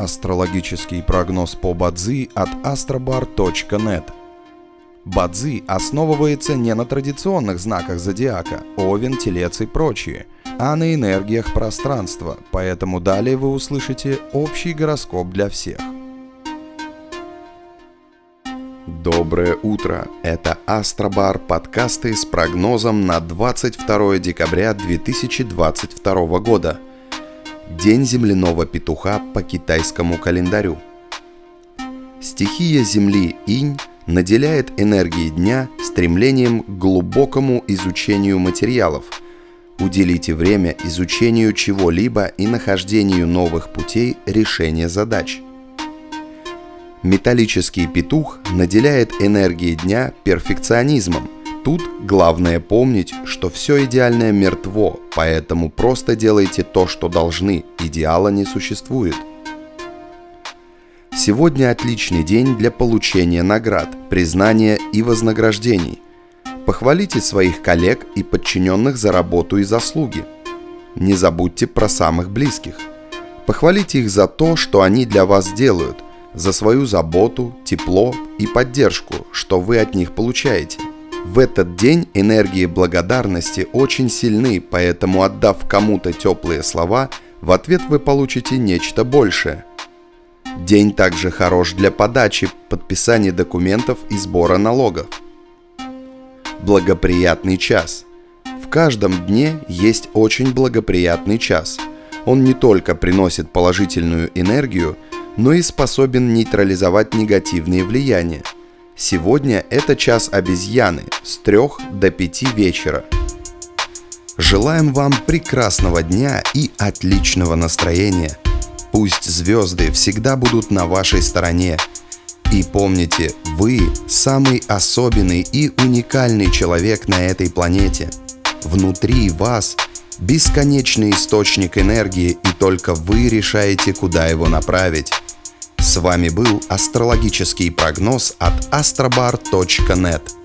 Астрологический прогноз по Бадзи от astrobar.net Бадзи основывается не на традиционных знаках зодиака – Овен, Телец и прочие, а на энергиях пространства, поэтому далее вы услышите общий гороскоп для всех. Доброе утро! Это Астробар подкасты с прогнозом на 22 декабря 2022 года. День земляного петуха по китайскому календарю. Стихия Земли Инь наделяет энергией дня стремлением к глубокому изучению материалов. Уделите время изучению чего-либо и нахождению новых путей решения задач. Металлический петух наделяет энергией дня перфекционизмом. Тут главное помнить, что все идеальное мертво, поэтому просто делайте то, что должны, идеала не существует – Сегодня отличный день для получения наград, признания и вознаграждений. Похвалите своих коллег и подчиненных за работу и заслуги. Не забудьте про самых близких. Похвалите их за то, что они для вас делают, за свою заботу, тепло и поддержку, что вы от них получаете. В этот день энергии благодарности очень сильны, поэтому отдав кому-то теплые слова, в ответ вы получите нечто большее – День также хорош для подачи, подписания документов и сбора налогов. Благоприятный час. В каждом дне есть очень благоприятный час. Он не только приносит положительную энергию, но и способен нейтрализовать негативные влияния. Сегодня это час обезьяны с 3 до 5 вечера. Желаем вам прекрасного дня и отличного настроения – Пусть звезды всегда будут на вашей стороне. И помните, вы самый особенный и уникальный человек на этой планете. Внутри вас бесконечный источник энергии, и только вы решаете, куда его направить. С вами был астрологический прогноз от astrobar.net.